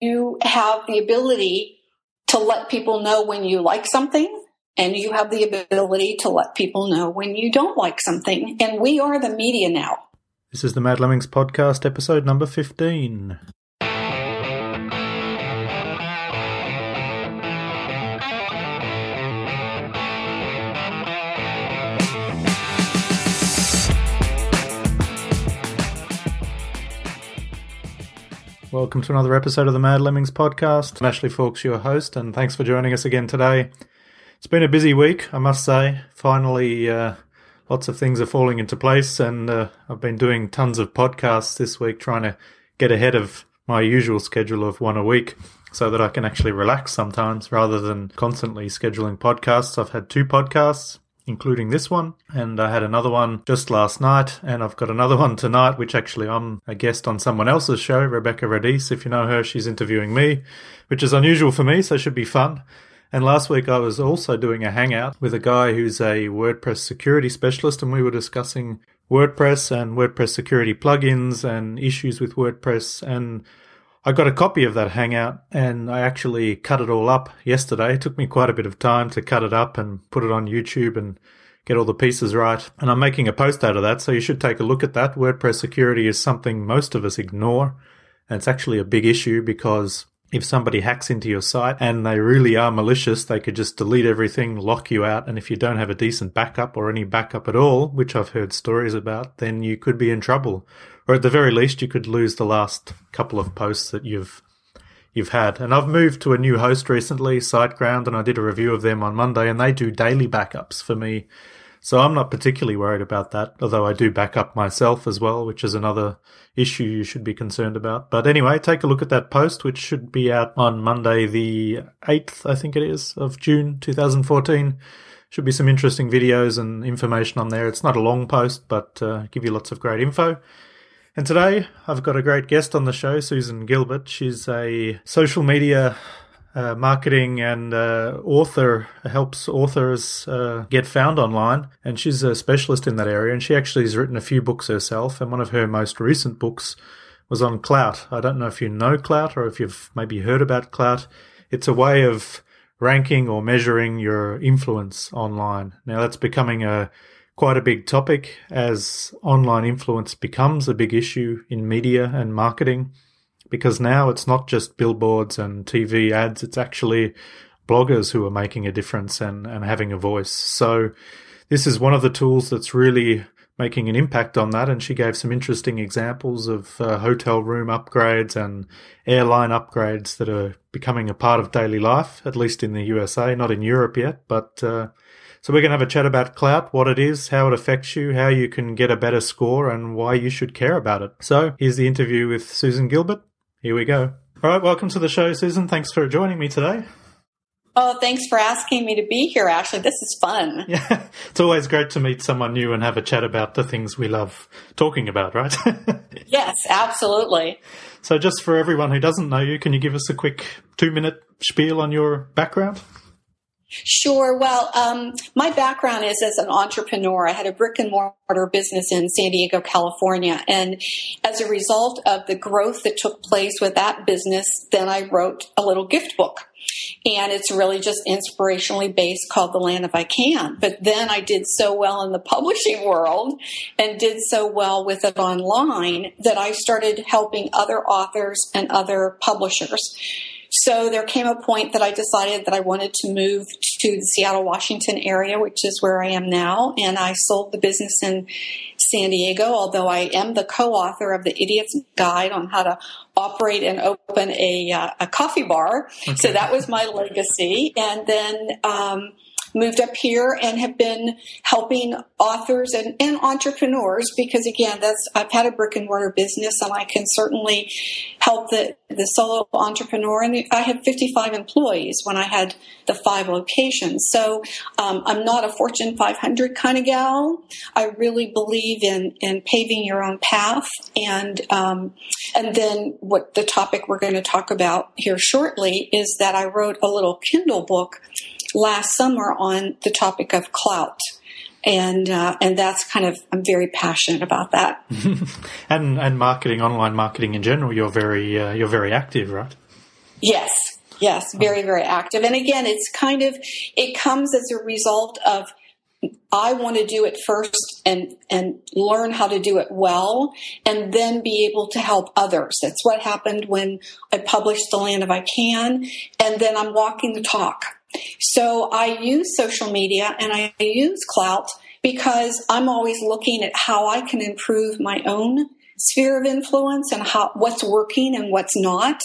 you have the ability to let people know when you like something and you have the ability to let people know when you don't like something. And we are the media now. This is the Mad Lemmings podcast, episode number 15. Welcome to another episode of the Mad Lemmings podcast. I'm Ashley Fawkes, your host, and thanks for joining us again today. It's been a busy week, I must say. Finally, uh, lots of things are falling into place, and uh, I've been doing tons of podcasts this week, trying to get ahead of my usual schedule of one a week so that I can actually relax sometimes rather than constantly scheduling podcasts. I've had two podcasts including this one. And I had another one just last night, and I've got another one tonight, which actually I'm a guest on someone else's show, Rebecca Radice. If you know her, she's interviewing me, which is unusual for me, so should be fun. And last week I was also doing a hangout with a guy who's a WordPress security specialist, and we were discussing WordPress and WordPress security plugins and issues with WordPress and I got a copy of that Hangout and I actually cut it all up yesterday. It took me quite a bit of time to cut it up and put it on YouTube and get all the pieces right. And I'm making a post out of that, so you should take a look at that. WordPress security is something most of us ignore. And it's actually a big issue because if somebody hacks into your site and they really are malicious, they could just delete everything, lock you out. And if you don't have a decent backup or any backup at all, which I've heard stories about, then you could be in trouble or at the very least, you could lose the last couple of posts that you've you've had. And I've moved to a new host recently, SiteGround, and I did a review of them on Monday, and they do daily backups for me. So I'm not particularly worried about that, although I do back up myself as well, which is another issue you should be concerned about. But anyway, take a look at that post, which should be out on Monday, the 8th, I think it is, of June 2014. Should be some interesting videos and information on there. It's not a long post, but uh, give you lots of great info. And today I've got a great guest on the show, Susan Gilbert. She's a social media uh, marketing and uh, author, helps authors uh, get found online. And she's a specialist in that area. And she actually has written a few books herself. And one of her most recent books was on Klout I don't know if you know Klout or if you've maybe heard about Klout It's a way of ranking or measuring your influence online. Now that's becoming a quite a big topic as online influence becomes a big issue in media and marketing because now it's not just billboards and TV ads, it's actually bloggers who are making a difference and, and having a voice. So this is one of the tools that's really making an impact on that. And she gave some interesting examples of uh, hotel room upgrades and airline upgrades that are becoming a part of daily life, at least in the USA, not in Europe yet, but uh, so we're going to have a chat about Klout, what it is, how it affects you, how you can get a better score, and why you should care about it. So here's the interview with Susan Gilbert. Here we go. All right, welcome to the show, Susan. Thanks for joining me today. Oh, thanks for asking me to be here, Ashley. This is fun. Yeah, it's always great to meet someone new and have a chat about the things we love talking about, right? yes, absolutely. So, just for everyone who doesn't know you, can you give us a quick two minute spiel on your background? Sure. Well, um, my background is as an entrepreneur. I had a brick and mortar business in San Diego, California. And as a result of the growth that took place with that business, then I wrote a little gift book. And it's really just inspirationally based called The Land If I Can. But then I did so well in the publishing world and did so well with it online that I started helping other authors and other publishers so there came a point that I decided that I wanted to move to the Seattle, Washington area, which is where I am now. And I sold the business in San Diego, although I am the co-author of the Idiot's Guide on how to operate and open a, uh, a coffee bar. Okay. So that was my legacy. And then, um, moved up here and have been helping authors and, and entrepreneurs because again, that's, I've had a brick and mortar business and I can certainly help the, the solo entrepreneur. And I had 55 employees when I had the five locations. So, um, I'm not a Fortune 500 kind of gal. I really believe in, in paving your own path. And, um, and then what the topic we're going to talk about here shortly is that I wrote a little Kindle book last summer on the topic of Klout And uh, and that's kind of I'm very passionate about that. and and marketing, online marketing in general, you're very uh, you're very active, right? Yes, yes, very, very active. And again, it's kind of, it comes as a result of I want to do it first and and learn how to do it well and then be able to help others. That's what happened when I published The Land If I Can and then I'm walking the talk. So I use social media and I use Klout because I'm always looking at how I can improve my own sphere of influence and how what's working and what's not.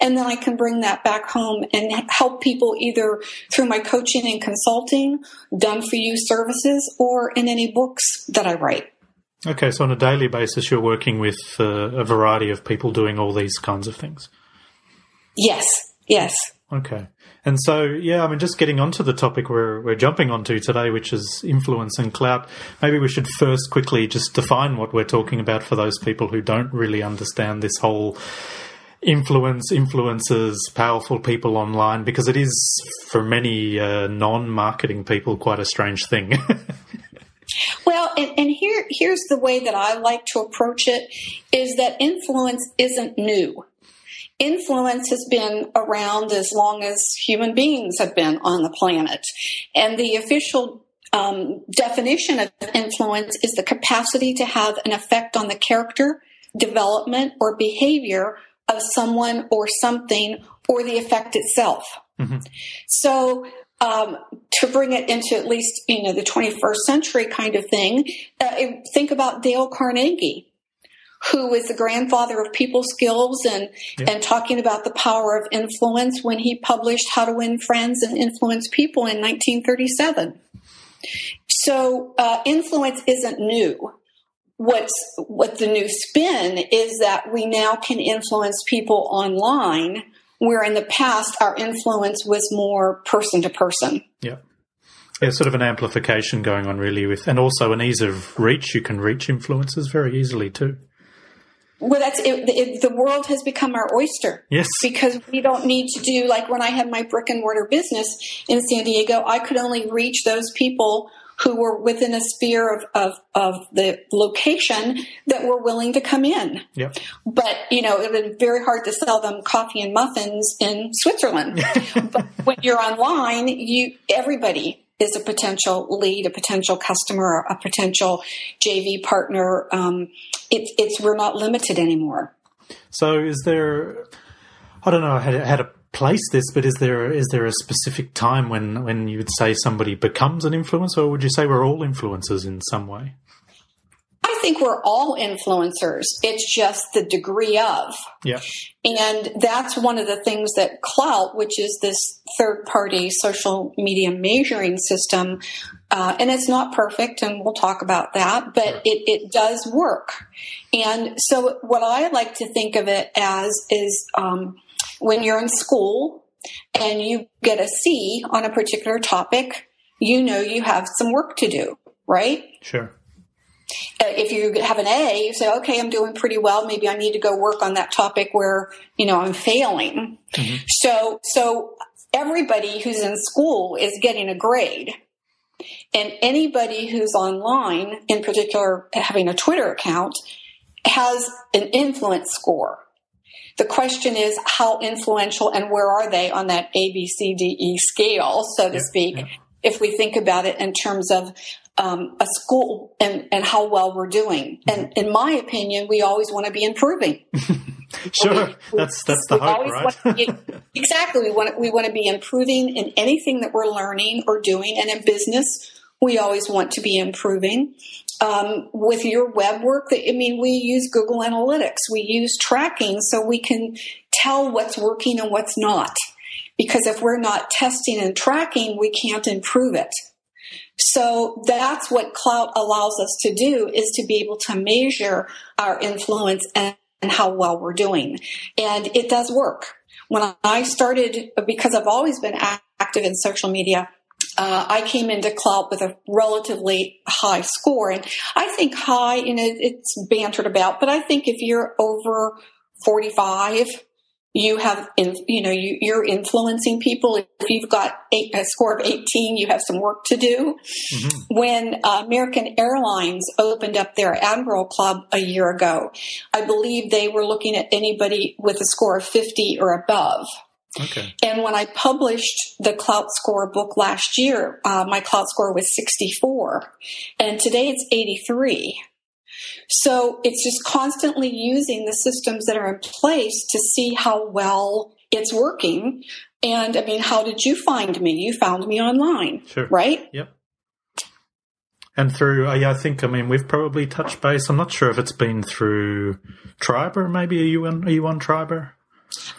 And then i can bring that back home and help people either through my coaching and consulting done for you services or in any books that i write. Okay so on a daily basis you're working with uh, a variety of people doing all these kinds of things? Yes yes. Okay and so, yeah, I mean, just getting onto the topic we're, we're jumping onto today, which is influence and Klout, maybe we should first quickly just define what we're talking about for those people who don't really understand this whole influence, influencers, powerful people online, because it is, for many uh, non marketing people, quite a strange thing. Well, and, and, here here's the way that I like to approach it is that influence isn't new influence has been around as long as human beings have been on the planet. And the official um, definition of influence is the capacity to have an effect on the character, development, or behavior of someone or something or the effect itself. Mm-hmm. So, um, to bring it into at least you know the 21st century kind of thing, uh, think about Dale Carnegie who was the grandfather of people skills and yep. and talking about the power of influence when he published How to Win Friends and Influence People in 1937. So uh, influence isn't new. What's what the new spin is that we now can influence people online, where in the past our influence was more person to person. Yeah. Yeah, sort of an amplification going on really with, and also an ease of reach. You can reach influences very easily too. Well, that's it, it, the world has become our oyster. Yes. Because we don't need to do like when I had my brick and mortar business in San Diego, I could only reach those people who were within a sphere of, of, of the location that were willing to come in. Yep. But, you know, it was very hard to sell them coffee and muffins in Switzerland. but when you're online, you everybody is a potential lead, a potential customer, a potential JV partner. Um, it, it's we're not limited anymore. So, is there? I don't know how to, how to place this, but is there is there a specific time when when you would say somebody becomes an influencer, or would you say we're all influencers in some way? Think we're all influencers. It's just the degree of. Yeah. And that's one of the things that Klout, which is this third party social media measuring system, uh, and it's not perfect, and we'll talk about that, but sure. it, it does work. And so, what I like to think of it as is um, when you're in school and you get a C on a particular topic, you know you have some work to do, right? Sure. Uh, if you have an A, you say, okay, I'm doing pretty well. Maybe I need to go work on that topic where, you know, I'm failing. Mm-hmm. So, so everybody who's in school is getting a grade. And anybody who's online, in particular having a Twitter account, has an influence score. The question is how influential and where are they on that A, B, C, D, E scale, so to yeah, speak, yeah. if we think about it in terms of um, a school and, and how well we're doing. Mm-hmm. And in my opinion, we always want to be improving. sure, we, that's that's the hope, right? be, exactly. We want we want to be improving in anything that we're learning or doing, and in business, we always want to be improving. Um, with your web work, I mean, we use Google Analytics, we use tracking, so we can tell what's working and what's not. Because if we're not testing and tracking, we can't improve it. So that's what Klout allows us to do is to be able to measure our influence and, and how well we're doing. And it does work. When I started, because I've always been active in social media, uh, I came into Klout with a relatively high score. And I think high, you know, it's bantered about, but I think if you're over 45, you have, you know, you, are influencing people. If you've got eight, a score of 18, you have some work to do. Mm-hmm. When uh, American Airlines opened up their Admiral Club a year ago, I believe they were looking at anybody with a score of 50 or above. Okay. And when I published the Klout Score book last year, uh, my Klout Score was 64, and today it's 83. So it's just constantly using the systems that are in place to see how well it's working. And I mean, how did you find me? You found me online, Sure. right? Yep. And through, uh, I think, I mean, we've probably touched base. I'm not sure if it's been through Triberr. Maybe are you on, are you on Triberr?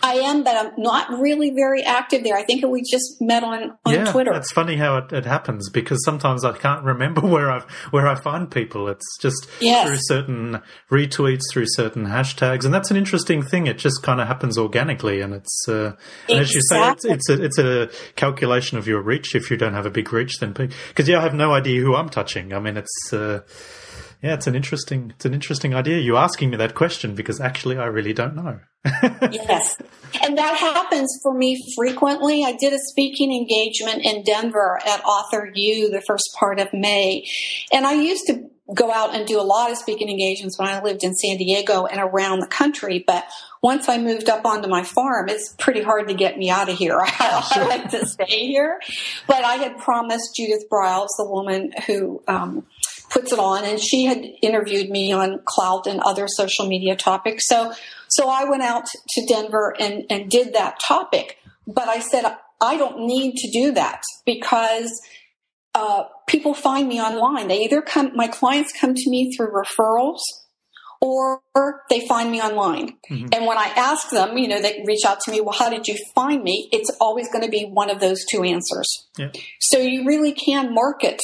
I am, but I'm not really very active there. I think we just met on, on yeah, Twitter. It's funny how it, it happens because sometimes I can't remember where I where I find people. It's just Yes. through certain retweets, through certain hashtags, and that's an interesting thing. It just kind of happens organically, and it's uh, and as you say, it's, it's a it's a calculation of your reach. If you don't have a big reach, then because yeah, I have no idea who I'm touching. I mean, it's. Uh, yeah, it's an interesting, it's an interesting idea. You asking me that question because actually I really don't know. Yes. And that happens for me frequently. I did a speaking engagement in Denver at Author U the first part of May. And I used to go out and do a lot of speaking engagements when I lived in San Diego and around the country. But once I moved up onto my farm, it's pretty hard to get me out of here. I like to stay here. But I had promised Judith Briles, the woman who um, puts it on, and she had interviewed me on Klout and other social media topics. So, so I went out to Denver and, and did that topic. But I said, I don't need to do that because uh, people find me online. They either come, my clients come to me through referrals or they find me online. And when I ask them, you know, they reach out to me, well, how did you find me? It's always going to be one of those two answers. Yeah. So you really can market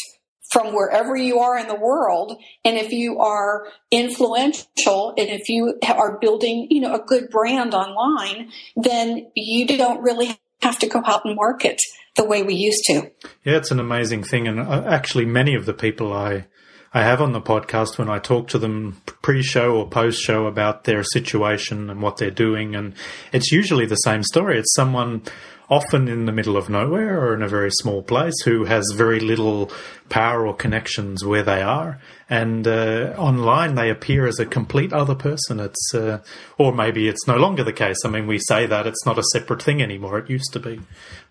from wherever you are in the world. And if you are influential and if you are building, you know, a good brand online, then you don't really have to go out and market the way we used to. Yeah, it's an amazing thing, and uh, actually, many of the people I I have on the podcast when I talk to them pre-show or post-show about their situation and what they're doing, and it's usually the same story. It's someone often in the middle of nowhere or in a very small place who has very little power or connections where they are, and uh, online they appear as a complete other person. It's uh, or maybe it's no longer the case. I mean, we say that it's not a separate thing anymore. It used to be,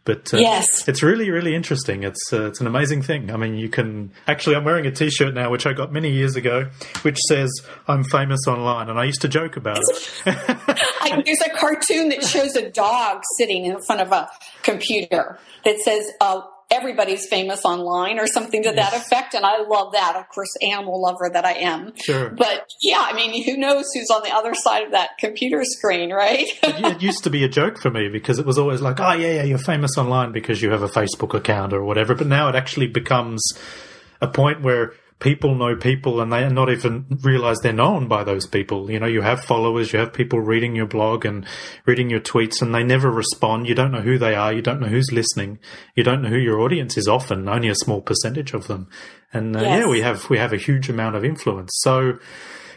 but uh, Yes. it's really really interesting. It's uh, it's an amazing thing. I mean, you can actually. I'm wearing a T-shirt now, which I got many years ago, which says "I'm famous online," and I used to joke about it. I, there's a cartoon that shows a dog sitting in front of a computer that says, uh, everybody's famous online or something to that effect. And I love that. Of course, animal lover that I am. Sure. But yeah, I mean, who knows who's on the other side of that computer screen, right? it used to be a joke for me because it was always like, oh yeah, yeah, you're famous online because you have a Facebook account or whatever. But now it actually becomes a point where people know people and they are not even realize they're known by those people. You know, you have followers, you have people reading your blog and reading your tweets and they never respond. You don't know who they are. You don't know who's listening. You don't know who your audience is often, only a small percentage of them. And uh, Yes. yeah, we have, we have a huge amount of influence. So,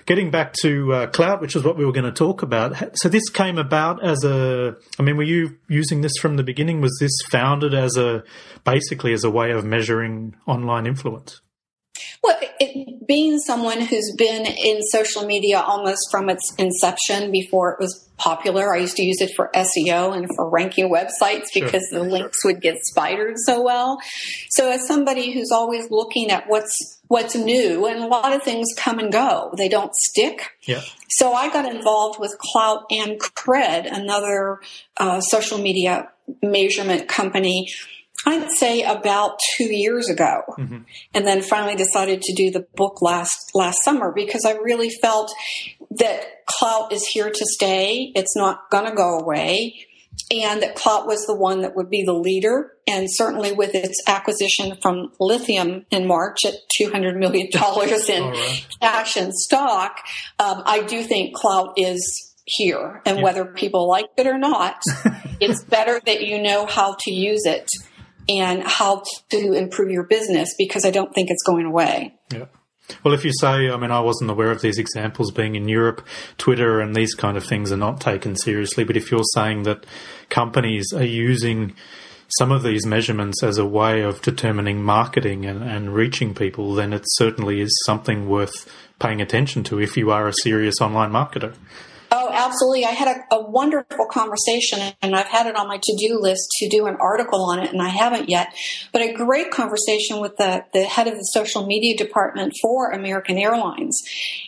Getting back to uh, Klout, which is what we were going to talk about. So this came about as a. I mean, were you using this from the beginning? Was this founded as a basically as a way of measuring online influence? Well, it, being someone who's been in social media almost from its inception before it was popular, I used to use it for SEO and for ranking websites Sure, because the links would get spidered so well. So, as somebody who's always looking at what's what's new, and a lot of things come and go, they don't stick. Yeah. So I got involved with Klout and Kred, another uh, social media measurement company. I'd say about two years ago, and then finally decided to do the book last last summer because I really felt that Klout is here to stay. It's not going to go away, and that Klout was the one that would be the leader. And certainly with its acquisition from Lithium in March at two hundred million dollars in right. cash and stock, um, I do think Klout is here. And whether people like it or not, it's better that you know how to use it and how to improve your business because I don't think it's going away. Yeah. Well, if you say, I mean, I wasn't aware of these examples being in Europe, Twitter and these kind of things are not taken seriously. But if you're saying that companies are using some of these measurements as a way of determining marketing and, and reaching people, then it certainly is something worth paying attention to if you are a serious online marketer. Oh, Absolutely. I had a, a, wonderful conversation and I've had it on my to-do list to do an article on it and I haven't yet, but a great conversation with the, the head of the social media department for American Airlines.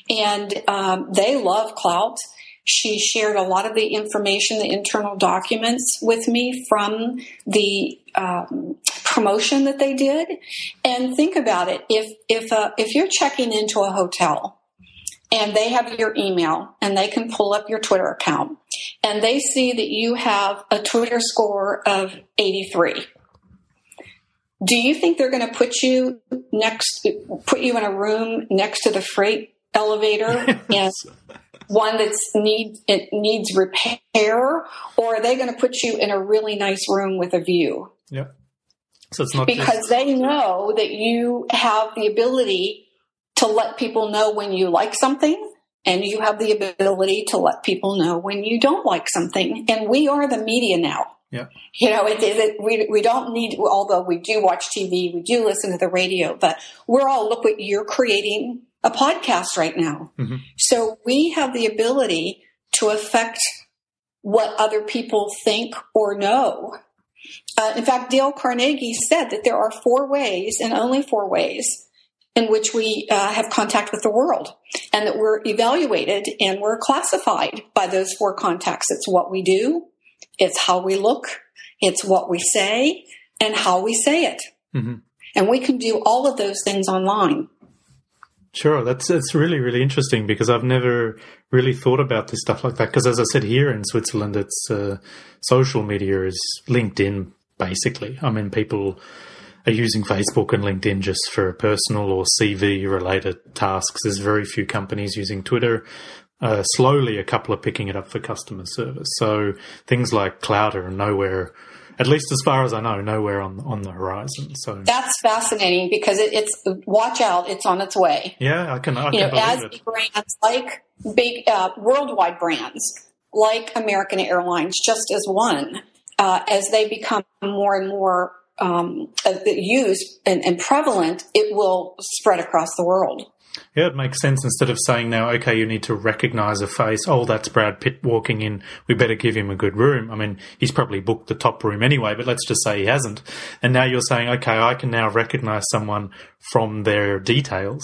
And um, they love Klout. She shared a lot of the information, the internal documents with me from the um, promotion that they did. And think about it. If, if, uh, if you're checking into a hotel and they have your email and they can pull up your Twitter account and they see that you have a Twitter score of 83. Do you think they're going to put you next, put you in a room next to the freight elevator and one that's need it needs repair, or are they going to put you in a really nice room with a view? Yeah. So it's not because just... they know that you have the ability to let people know when you like something and you have the ability to let people know when you don't like something. And we are the media now. Yeah. You know, it, it, we, we don't need, although we do watch TV, we do listen to the radio, but we're all, look what you're creating a podcast right now. Mm-hmm. So we have the ability to affect what other people think or know. Uh, in fact, Dale Carnegie said that there are four ways and only four ways in which we uh, have contact with the world and that we're evaluated and we're classified by those four contacts. It's what we do, it's how we look, it's what we say, and how we say it. Mm-hmm. And we can do all of those things online. Sure, that's that's really really interesting because I've never really thought about this stuff like that. Because as I said, here in Switzerland, it's uh, social media is LinkedIn basically. I mean, people are using Facebook and LinkedIn just for personal or CV related tasks. There's very few companies using Twitter. Uh, slowly, a couple are picking it up for customer service. So things like Klout are nowhere at least as far as I know, nowhere on on the horizon. So that's fascinating because it, it's watch out, it's on its way. Yeah, I can. I you can know, as it. brands like big uh, worldwide brands like American Airlines, just as one, uh, as they become more and more um, uh, used and, and prevalent, it will spread across the world. Yeah, it makes sense instead of saying now, okay, you need to recognize a face. Oh, that's Brad Pitt walking in. We better give him a good room. I mean, he's probably booked the top room anyway, but let's just say he hasn't. And now you're saying, okay, I can now recognize someone from their details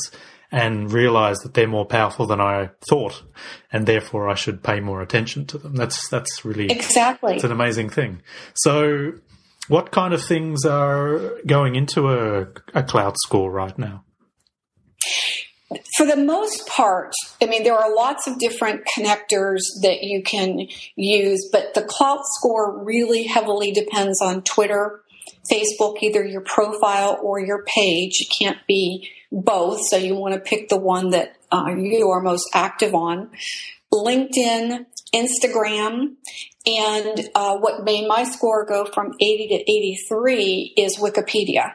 and realize that they're more powerful than I thought, and therefore I should pay more attention to them. That's that's really exactly it's an amazing thing. So, what kind of things are going into a, a Klout score right now? For the most part, I mean, there are lots of different connectors that you can use, but the Klout score really heavily depends on Twitter, Facebook, either your profile or your page. It can't be both, so you want to pick the one that uh, you are most active on. LinkedIn, Instagram, and uh, what made my score go from 80 to 83 is Wikipedia.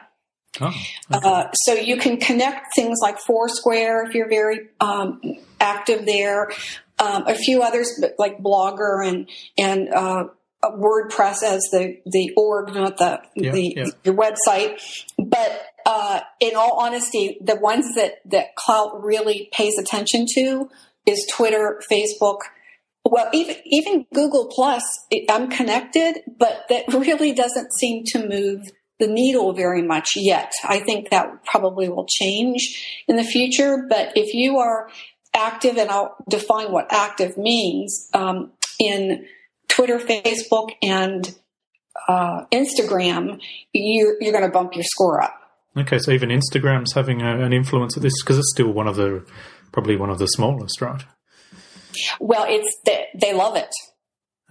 Oh, okay. uh, so you can connect things like Foursquare if you're very um, active there. Um, a few others like Blogger and and uh, WordPress as the the org, not the yeah, the yeah. your website. But uh, in all honesty, the ones that that Klout really pays attention to is Twitter, Facebook. Well, even even Google Plus, I'm connected, but that really doesn't seem to move the needle very much yet. I think that probably will change in the future. But if you are active, and I'll define what active means um, in Twitter, Facebook, and uh, Instagram, you're, you're going to bump your score up. Okay, so even Instagram's having a, an influence of this because it's still one of the probably one of the smallest, right? Well, it's they, they love it.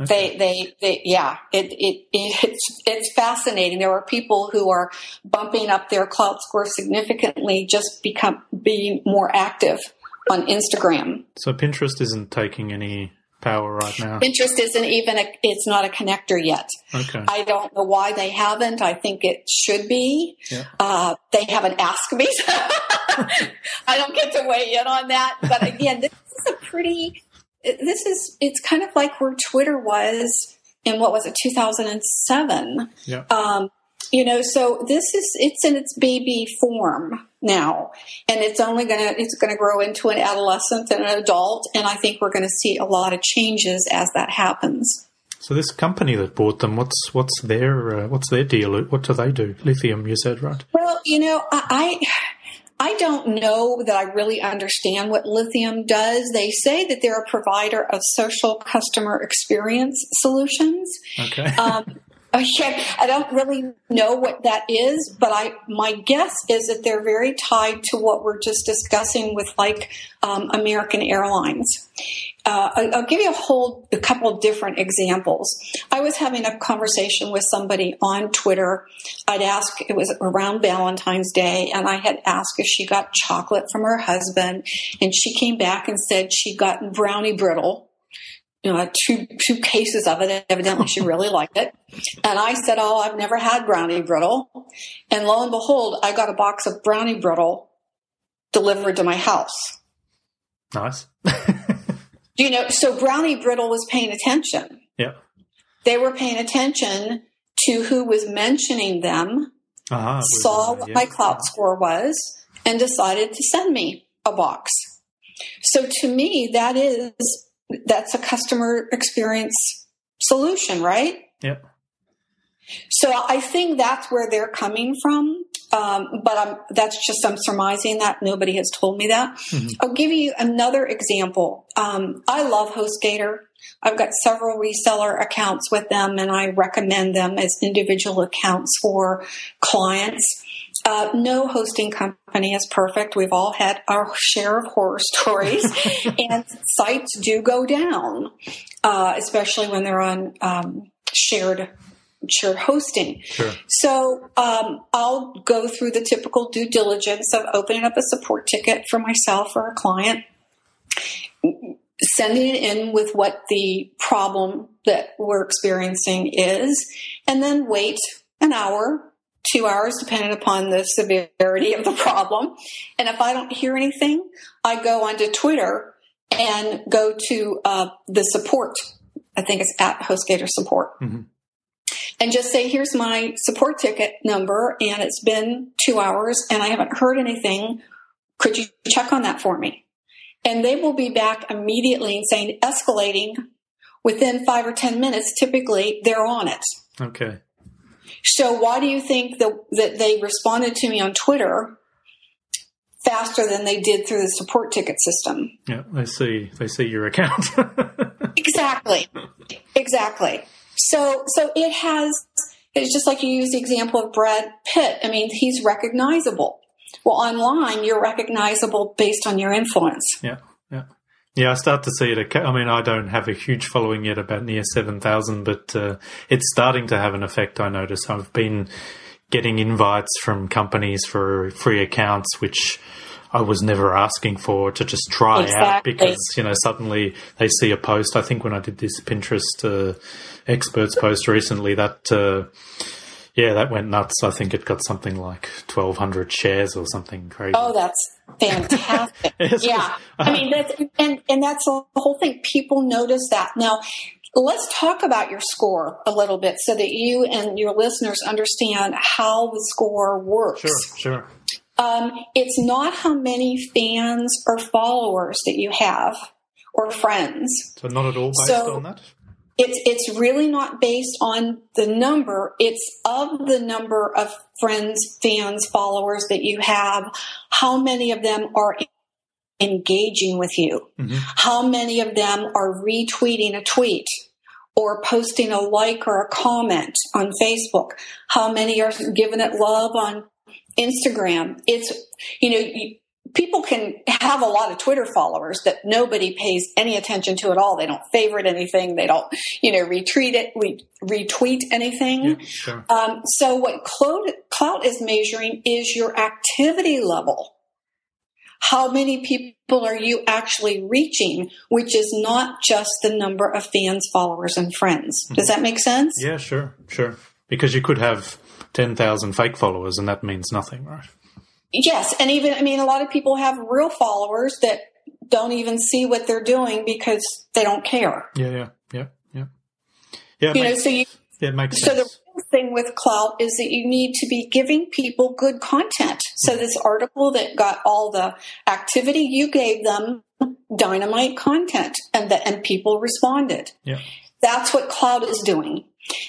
Okay. They, they, they, yeah, it, it, it's, it's fascinating. There are people who are bumping up their Klout score significantly just become, being more active on Instagram. So Pinterest isn't taking any power right now. Pinterest isn't even a, it's not a connector yet. Okay. I don't know why they haven't. I think it should be. Yeah. Uh, they haven't asked me. I don't get to weigh in on that. But again, this is a pretty this is it's kind of like where Twitter was in what was it 2007. Yeah. Um, You know, so this is it's in its baby form now, and it's only gonna it's gonna grow into an adolescent and an adult, and I think we're going to see a lot of changes as that happens. So this company that bought them, what's what's their uh, what's their deal? What do they do? Lithium, you said, right? Well, you know, I I don't know that I really understand what Lithium does. They say that they're a provider of social customer experience solutions. Okay. um, I don't really know what that is, but I my guess is that they're very tied to what we're just discussing with like um, American Airlines. Uh, I'll give you a whole a couple of different examples. I was having a conversation with somebody on Twitter. I'd ask it was around Valentine's Day, and I had asked if she got chocolate from her husband, and she came back and said she got brownie brittle you know, two two cases of it. Evidently, she really liked it. And I said, "Oh, I've never had brownie brittle." And lo and behold, I got a box of brownie brittle delivered to my house. Nice. you know, so brownie brittle was paying attention. Yeah. They were paying attention to who was mentioning them, uh-huh, saw what yeah. my Klout score was, and decided to send me a box. So to me, that is that's a customer experience solution, right? Yep. So I think that's where they're coming from. Um, but I'm, that's just, I'm surmising that. Nobody has told me that. Mm-hmm. I'll give you another example. Um, I love HostGator. I've got several reseller accounts with them and I recommend them as individual accounts for clients. Uh, no hosting company is perfect. We've all had our share of horror stories, and sites do go down, uh, especially when they're on um, shared shared hosting. Sure. So um, I'll go through the typical due diligence of opening up a support ticket for myself or a client, sending it in with what the problem that we're experiencing is, and then wait an hour two hours, depending upon the severity of the problem. And if I don't hear anything, I go onto Twitter and go to uh, the support. I think it's at HostGator support. Mm-hmm. And just say, here's my support ticket number, and it's been two hours, and I haven't heard anything. Could you check on that for me? And they will be back immediately and saying, escalating within five or 10 minutes. Typically, they're on it. Okay. So why do you think that, that they responded to me on Twitter faster than they did through the support ticket system? Yeah, they see they see your account. exactly. Exactly. So so it has it's just like you use the example of Brad Pitt. I mean, he's recognizable. Well, online, you're recognizable based on your influence. Yeah. Yeah, I start to see it. I mean, I don't have a huge following yet, about near 7,000, but uh, it's starting to have an effect, I notice. I've been getting invites from companies for free accounts, which I was never asking for to just try exactly. out because, you know, suddenly they see a post. I think when I did this Pinterest uh, experts post recently, that. Uh, yeah, that went nuts. I think it got something like 1,200 shares or something crazy. Oh, that's fantastic. yeah. I mean, that's, and, and that's the whole thing. People notice that. Now, let's talk about your score a little bit so that you and your listeners understand how the score works. Sure, sure. Um, it's not how many fans or followers that you have or friends. So, not at all based so, on that? It's it's really not based on the number. It's of the number of friends fans followers that you have how many of them are engaging with you. Mm-hmm. how many of them are retweeting a tweet or posting a like or a comment on facebook? How many are giving it love on instagram? It's you know people can have a lot of Twitter followers that nobody pays any attention to at all. They don't favorite anything. They don't, you know, retweet it, re- retweet anything. Yeah, sure. um, so what Klout is measuring is your activity level. How many people are you actually reaching, which is not just the number of fans, followers, and friends. Does that make sense? Yeah, sure, sure. Because you could have 10,000 fake followers and that means nothing, right? Yes, and even I mean, a lot of people have real followers that don't even see what they're doing because they don't care. Yeah, yeah, yeah, yeah. Yeah, you makes, know, so you it makes so sense. the thing with Klout is that you need to be giving people good content. So mm-hmm. this article that got all the activity, you gave them dynamite content and that and people responded. Yeah. That's what Klout is doing.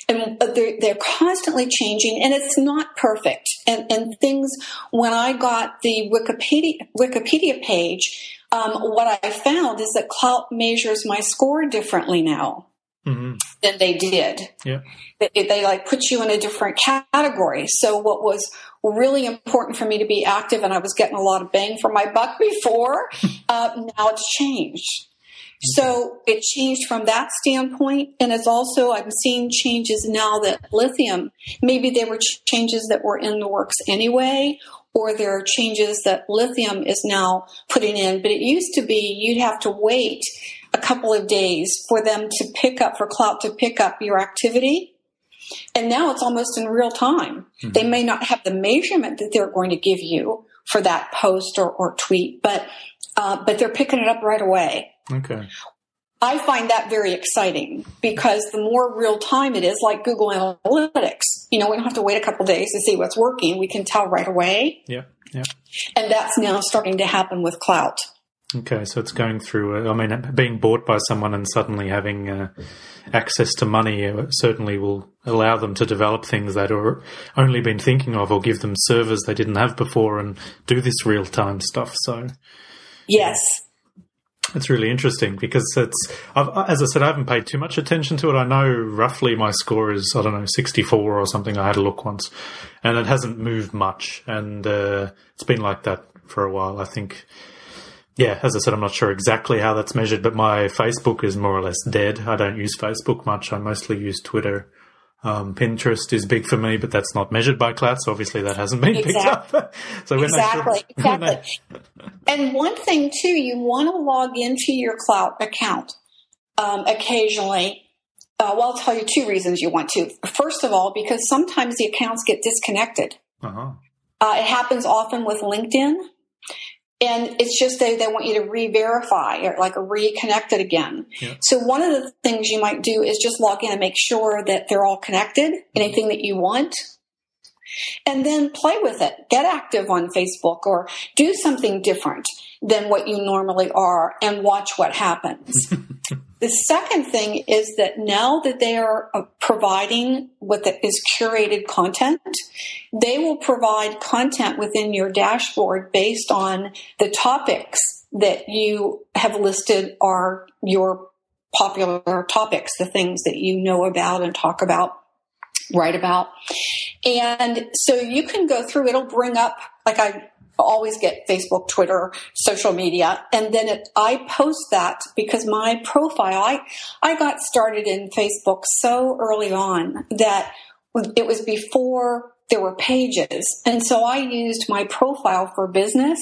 And they're, they're constantly changing and it's not perfect. And, and things, when I got the Wikipedia, Wikipedia page, um, what I found is that Klout measures my score differently now hmm than they did. Yeah. They, they like put you in a different category. So what was really important for me to be active, and I was getting a lot of bang for my buck before, uh, now it's changed. So it changed from that standpoint, and it's also I'm seeing changes now that lithium. Maybe there were changes that were in the works anyway, or there are changes that lithium is now putting in. But it used to be you'd have to wait a couple of days for them to pick up for Klout to pick up your activity. And now it's almost in real time. They may not have the measurement that they're going to give you for that post or, or tweet, but uh, but they're picking it up right away. Okay. I find that very exciting because the more real time it is, like Google Analytics, you know, we don't have to wait a couple days to see what's working. We can tell right away. Yeah. Yeah. And that's now starting to happen with Klout. Okay, so it's going through. I mean, being bought by someone and suddenly having uh, access to money uh, certainly will allow them to develop things that are only been thinking of, or give them servers they didn't have before, and do this real time stuff. So Yes. It's really interesting because it's. I've, as I said, I haven't paid too much attention to it. I know roughly my score is I don't know sixty four or something. I had a look once, and it hasn't moved much, and uh, it's been like that for a while. I think yeah, as I said, I'm not sure exactly how that's measured, but my Facebook is more or less dead. I don't use Facebook much. I mostly use Twitter. Um, Pinterest is big for me, but that's not measured by Klout, so obviously that hasn't been picked up. so when Exactly. Exactly. And one thing too, you want to log into your Klout account um, occasionally. Uh, well, I'll tell you two reasons you want to. First of all, because sometimes the accounts get disconnected. uh-huh. Uh, it happens often with LinkedIn. And it's just they, they want you to re-verify or like reconnect it again. Yeah. So one of the things you might do is just log in and make sure that they're all connected, mm-hmm. anything that you want. And then play with it. Get active on Facebook or do something different than what you normally are and watch what happens. the second thing is that now that they are uh, providing what is curated content, they will provide content within your dashboard based on the topics that you have listed are your popular topics, the things that you know about and talk about, write about. And so you can go through, it'll bring up, like I always get Facebook, Twitter, social media, and then it, I post that because my profile, I, I got started in Facebook so early on that it was before there were pages. And so I used my profile for business.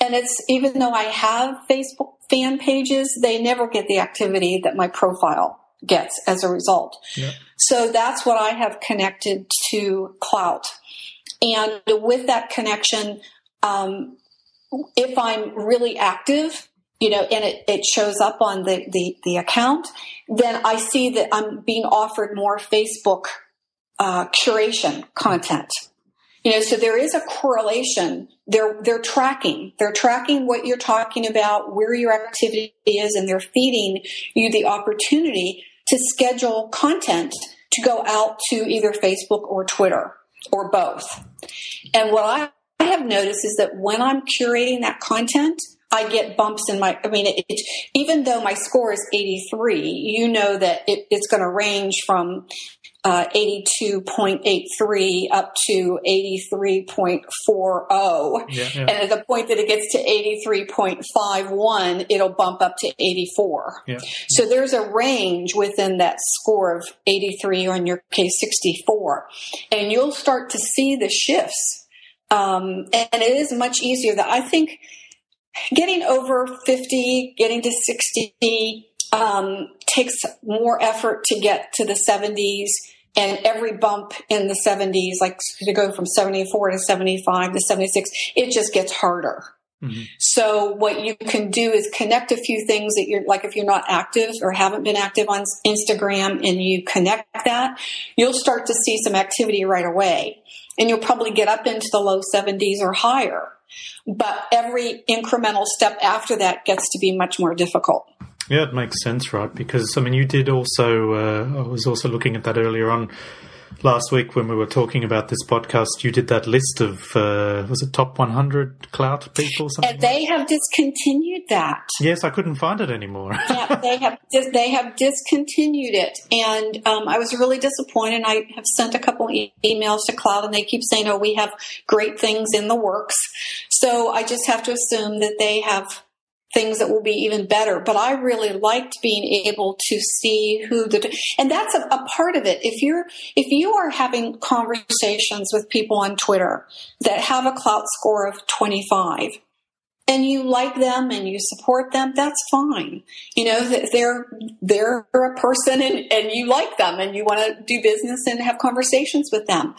And it's even though I have Facebook fan pages, they never get the activity that my profile gets as a result. Yeah. So that's what I have connected to Klout. And with that connection, um, if I'm really active, you know, and it, it shows up on the, the, the account, then I see that I'm being offered more Facebook uh, curation content. You know, so there is a correlation. They're they're tracking. They're tracking what you're talking about, where your activity is, and they're feeding you the opportunity to schedule content to go out to either Facebook or Twitter or both. And what have noticed is that when I'm curating that content, I get bumps in my, I mean, it, it, even though my score is 83, you know that it, it's going to range from uh, 82.83 up to 83.40. Yeah, yeah. And at the point that it gets to 83.51, it'll bump up to 84. Yeah. So there's a range within that score of 83 or in your case 64. And you'll start to see the shifts. Um, and it is much easier that I think getting over 50, getting to 60, um, takes more effort to get to the 70s. And every bump in the 70s, like to go from 74 to 75 to 76, it just gets harder. Mm-hmm. So what you can do is connect a few things that you're like if you're not active or haven't been active on Instagram and you connect that, you'll start to see some activity right away. And you'll probably get up into the low 70s or higher. But every incremental step after that gets to be much more difficult. Yeah, it makes sense, right? Because I mean, you did also. Uh, I was also looking at that earlier on last week when we were talking about this podcast, you did that list of uh, was it top 100 Klout people? And they have discontinued that. Yes, I couldn't find it anymore. yeah, they have they have discontinued it, and um, I was really disappointed. I have sent a couple e- emails to Klout, and they keep saying, "Oh, we have great things in the works." So I just have to assume that they have things that will be even better. But I really liked being able to see who the, and that's a, a, part of it. If you're, if you are having conversations with people on Twitter that have a Klout score of 25, and you like them and you support them, that's fine. You know, they're, they're a person and, and you like them and you want to do business and have conversations with them.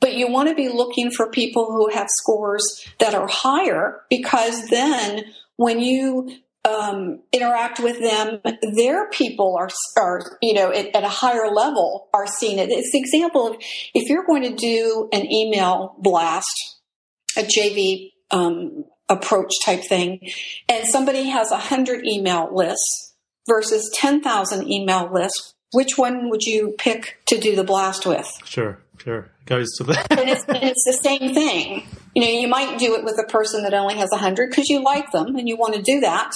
But you want to be looking for people who have scores that are higher because then when you um, interact with them, their people are, are you know, at, at, a higher level are seeing it. It's the example of if you're going to do an email blast, a JV um, approach type thing, and somebody has a hundred email lists versus 10,000 email lists, which one would you pick to do the blast with? Sure, sure. it Goes to the. and, it's, and it's the same thing. You know, you might do it with a person that only has 100 because you like them and you want to do that,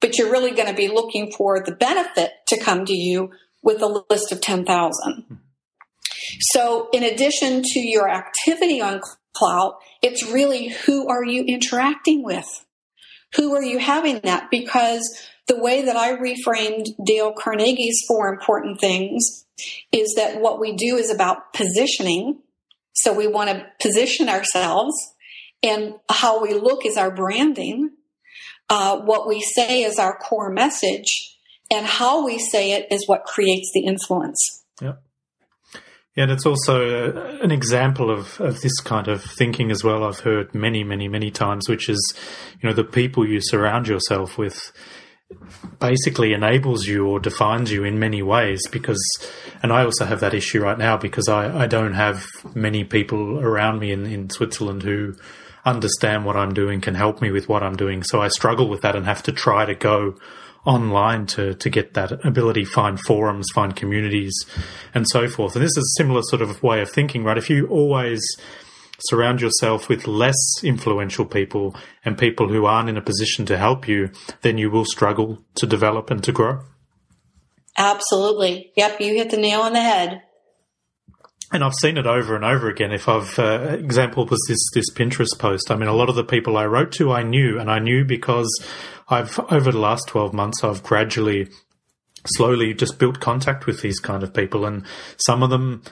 but you're really going to be looking for the benefit to come to you with a list of 10,000. So, in addition to your activity on Klout, it's really who are you interacting with? Who are you having that? Because the way that I reframed Dale Carnegie's four important things is that what we do is about positioning. So we want to position ourselves and how we look is our branding. Uh, what we say is our core message, and how we say it is what creates the influence. Yeah. And it's also uh, an example of, of this kind of thinking as well. I've heard many, many, many times, which is, you know, the people you surround yourself with basically enables you or defines you in many ways because and I also have that issue right now because I, I don't have many people around me in, in Switzerland who understand what I'm doing, can help me with what I'm doing. So I struggle with that and have to try to go online to, to get that ability, find forums, find communities and so forth. And this is a similar sort of way of thinking, right? If you always surround yourself with less influential people and people who aren't in a position to help you, then you will struggle to develop and to grow. Absolutely. Yep, you hit the nail on the head. And I've seen it over and over again. If I've uh, example was this this Pinterest post. I mean, a lot of the people I wrote to, I knew, and I knew because I've over the last twelve months, I've gradually, slowly just built contact with these kind of people, and some of them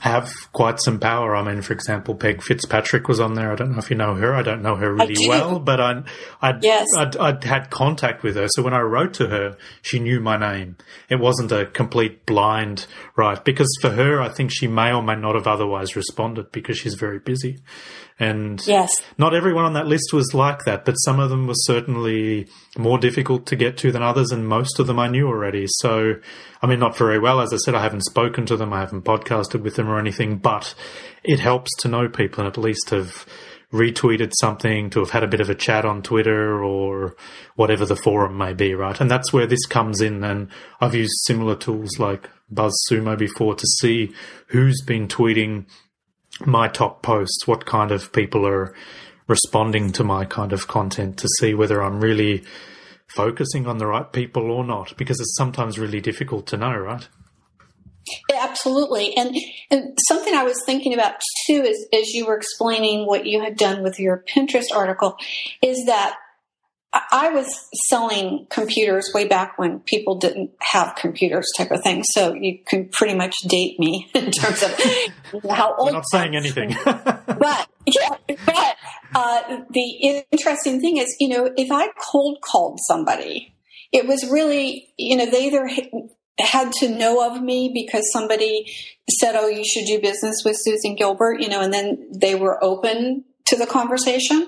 have quite some power. I mean, for example, Peg Fitzpatrick was on there. I don't know if you know her. I don't know her really well, but I, I'd, yes. I'd, I'd, had contact with her. So when I wrote to her, she knew my name. It wasn't a complete blind right because for her, I think she may or may not have otherwise responded because she's very busy. And yes. not everyone on that list was like that, but some of them were certainly more difficult to get to than others, and most of them I knew already. So, I mean, not very well. As I said, I haven't spoken to them, I haven't podcasted with them or anything, but it helps to know people and at least have retweeted something, to have had a bit of a chat on Twitter or whatever the forum may be, right? And that's where this comes in. And I've used similar tools like BuzzSumo before to see who's been tweeting my top posts, what kind of people are responding to my kind of content to see whether I'm really focusing on the right people or not, because it's sometimes really difficult to know, right? Absolutely. And, and something I was thinking about too is as you were explaining what you had done with your Pinterest article is that I was selling computers way back when people didn't have computers, type of thing. So you can pretty much date me in terms of how old. I'm not saying anything. but yeah, but uh, the interesting thing is, you know, if I cold called somebody, it was really, you know, they either had to know of me because somebody said, "Oh, you should do business with Susan Gilbert," you know, and then they were open to the conversation.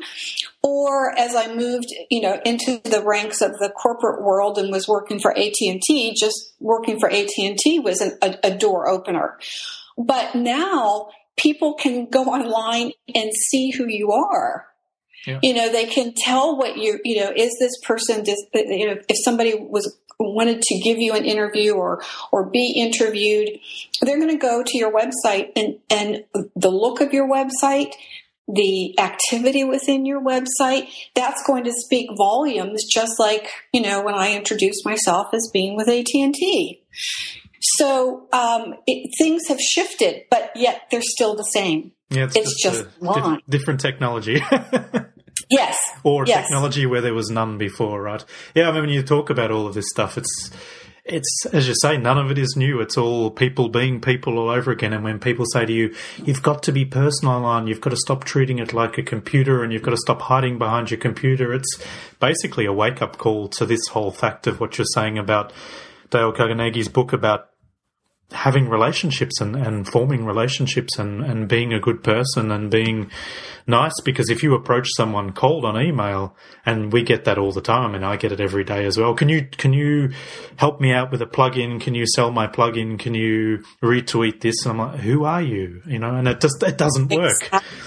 Or as I moved, you know, into the ranks of the corporate world and was working for AT&T, just working for AT&T was an, a, a door opener. But now people can go online and see who you are. Yeah. You know, they can tell what you, you know, is this person, you know, if somebody was wanted to give you an interview or or be interviewed, they're going to go to your website and and the look of your website, the activity within your website, that's going to speak volumes. Just like you know when I introduced myself as being with AT and T. So um, it, things have shifted, but yet they're still the same. Yeah, it's, it's just, just different technology. Yes. Or yes. technology where there was none before, right? Yeah, I mean, when you talk about all of this stuff, it's it's as you say, none of it is new. It's all people being people all over again. And when people say to you, "You've got to be personal online. You've got to stop treating it like a computer, and you've got to stop hiding behind your computer," it's basically a wake up call to this whole fact of what you're saying about Dale Carnegie's book about having relationships and, and forming relationships and, and being a good person and being nice because if you approach someone cold on email and we get that all the time and I get it every day as well. Can you can you help me out with a plugin? Can you sell my plugin? Can you retweet this? And I'm like, who are you? You know, and it just it doesn't work. Exactly.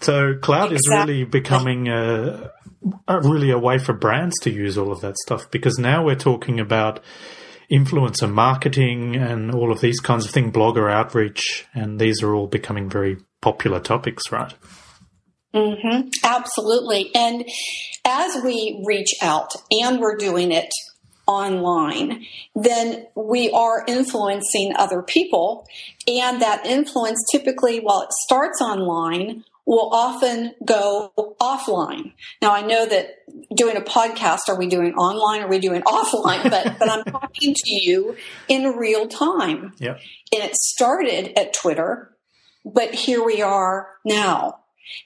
So Klout exactly. is really becoming a, a really a way for brands to use all of that stuff because now we're talking about influencer marketing and all of these kinds of things, blogger outreach, and these are all becoming very popular topics, right? Mm-hmm, absolutely. And as we reach out, and we're doing it online, then we are influencing other people. And that influence typically, while it starts online, will often go offline. Now I know that doing a podcast, are we doing online? Are we doing offline? But but I'm talking to you in real time. Yep. And it started at Twitter, but here we are now.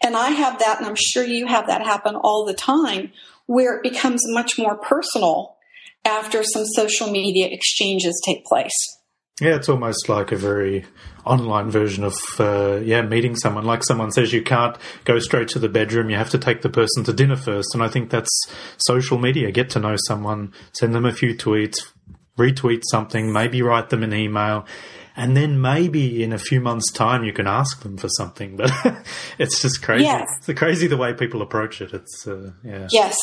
And I have that, and I'm sure you have that happen all the time, where it becomes much more personal after some social media exchanges take place. Yeah, it's almost like a very online version of uh, yeah meeting someone. Like someone says, you can't go straight to the bedroom; you have to take the person to dinner first. And I think that's social media. Get to know someone, send them a few tweets, retweet something, maybe write them an email, and then maybe in a few months' time you can ask them for something. But it's just crazy. Yes. It's crazy the way people approach it. It's uh, yeah. Yes.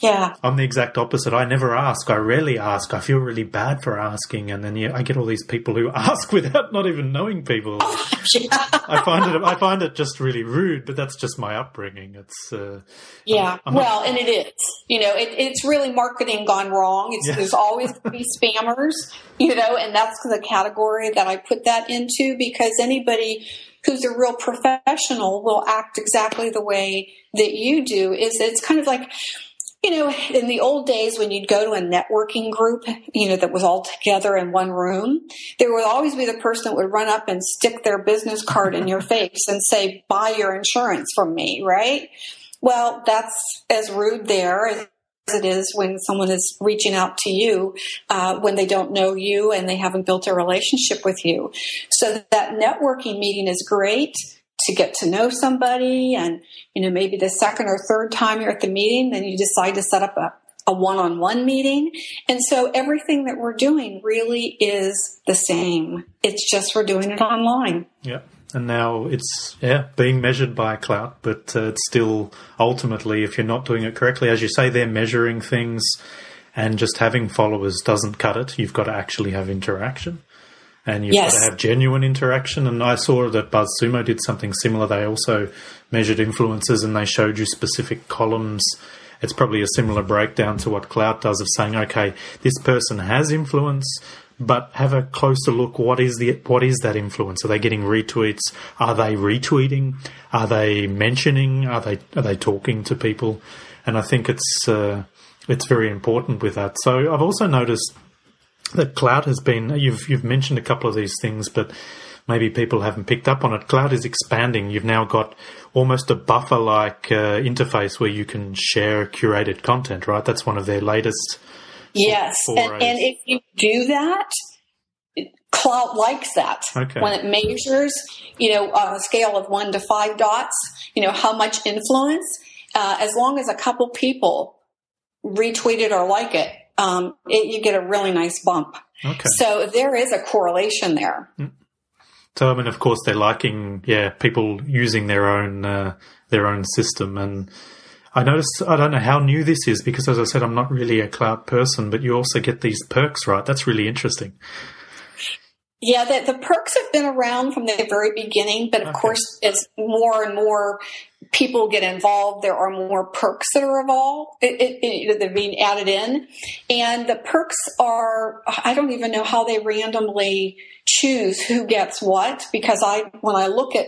Yeah. I'm the exact opposite. I never ask. I rarely ask. I feel really bad for asking, and then yeah, I get all these people who ask without not even knowing people. Oh, yeah. I find it. I find it just really rude, but that's just my upbringing. It's uh, yeah. I'm, I'm well, not... and it is. You know, it, it's really marketing gone wrong. Yeah. There's always be spammers. You know, and that's the category that I put that into because anybody who's a real professional will act exactly the way that you do. Is it's kind of like you know, in the old days when you'd go to a networking group, you know, that was all together in one room, there would always be the person that would run up and stick their business card in your face and say, buy your insurance from me, right? Well, that's as rude there as it is when someone is reaching out to you uh, when they don't know you and they haven't built a relationship with you. So that networking meeting is great to get to know somebody and you know maybe the second or third time you're at the meeting then you decide to set up a, a one-on-one meeting. And so everything that we're doing really is the same. It's just we're doing it online. Yeah. And now it's yeah being measured by Klout but uh, it's still ultimately if you're not doing it correctly as you say they're measuring things and just having followers doesn't cut it. You've got to actually have interaction and you've yes. got to have genuine interaction. And I saw that BuzzSumo did something similar. They also measured influences and they showed you specific columns. It's probably a similar breakdown to what Klout does of saying, okay, this person has influence, but have a closer look. What is the what is that influence? Are they getting retweets? Are they retweeting? Are they mentioning? Are they are they talking to people? And I think it's uh, it's very important with that. So I've also noticed that Klout has been you've you've mentioned a couple of these things, but maybe people haven't picked up on it. Klout is expanding. You've now got almost a buffer like uh, interface where you can share curated content. Right, that's one of their latest. Yes, and, and if you do that, Klout likes that. Okay. When it measures, you know, on a scale of one to five dots, you know, how much influence, uh, as long as a couple people retweet it or like it, um, it, you get a really nice bump. Okay. So there is a correlation there. So I mean, of course, they're liking, yeah, people using their own uh, their own system. And I noticed, I don't know how new this is because, as I said, I'm not really a Klout person, but you also get these perks, right? That's really interesting. Yeah, the, the perks have been around from the very beginning, but of Okay. course, as more and more people get involved, there are more perks that are involved. It, they're being added in, and the perks are I don't even know how they randomly choose who gets what because I when I look at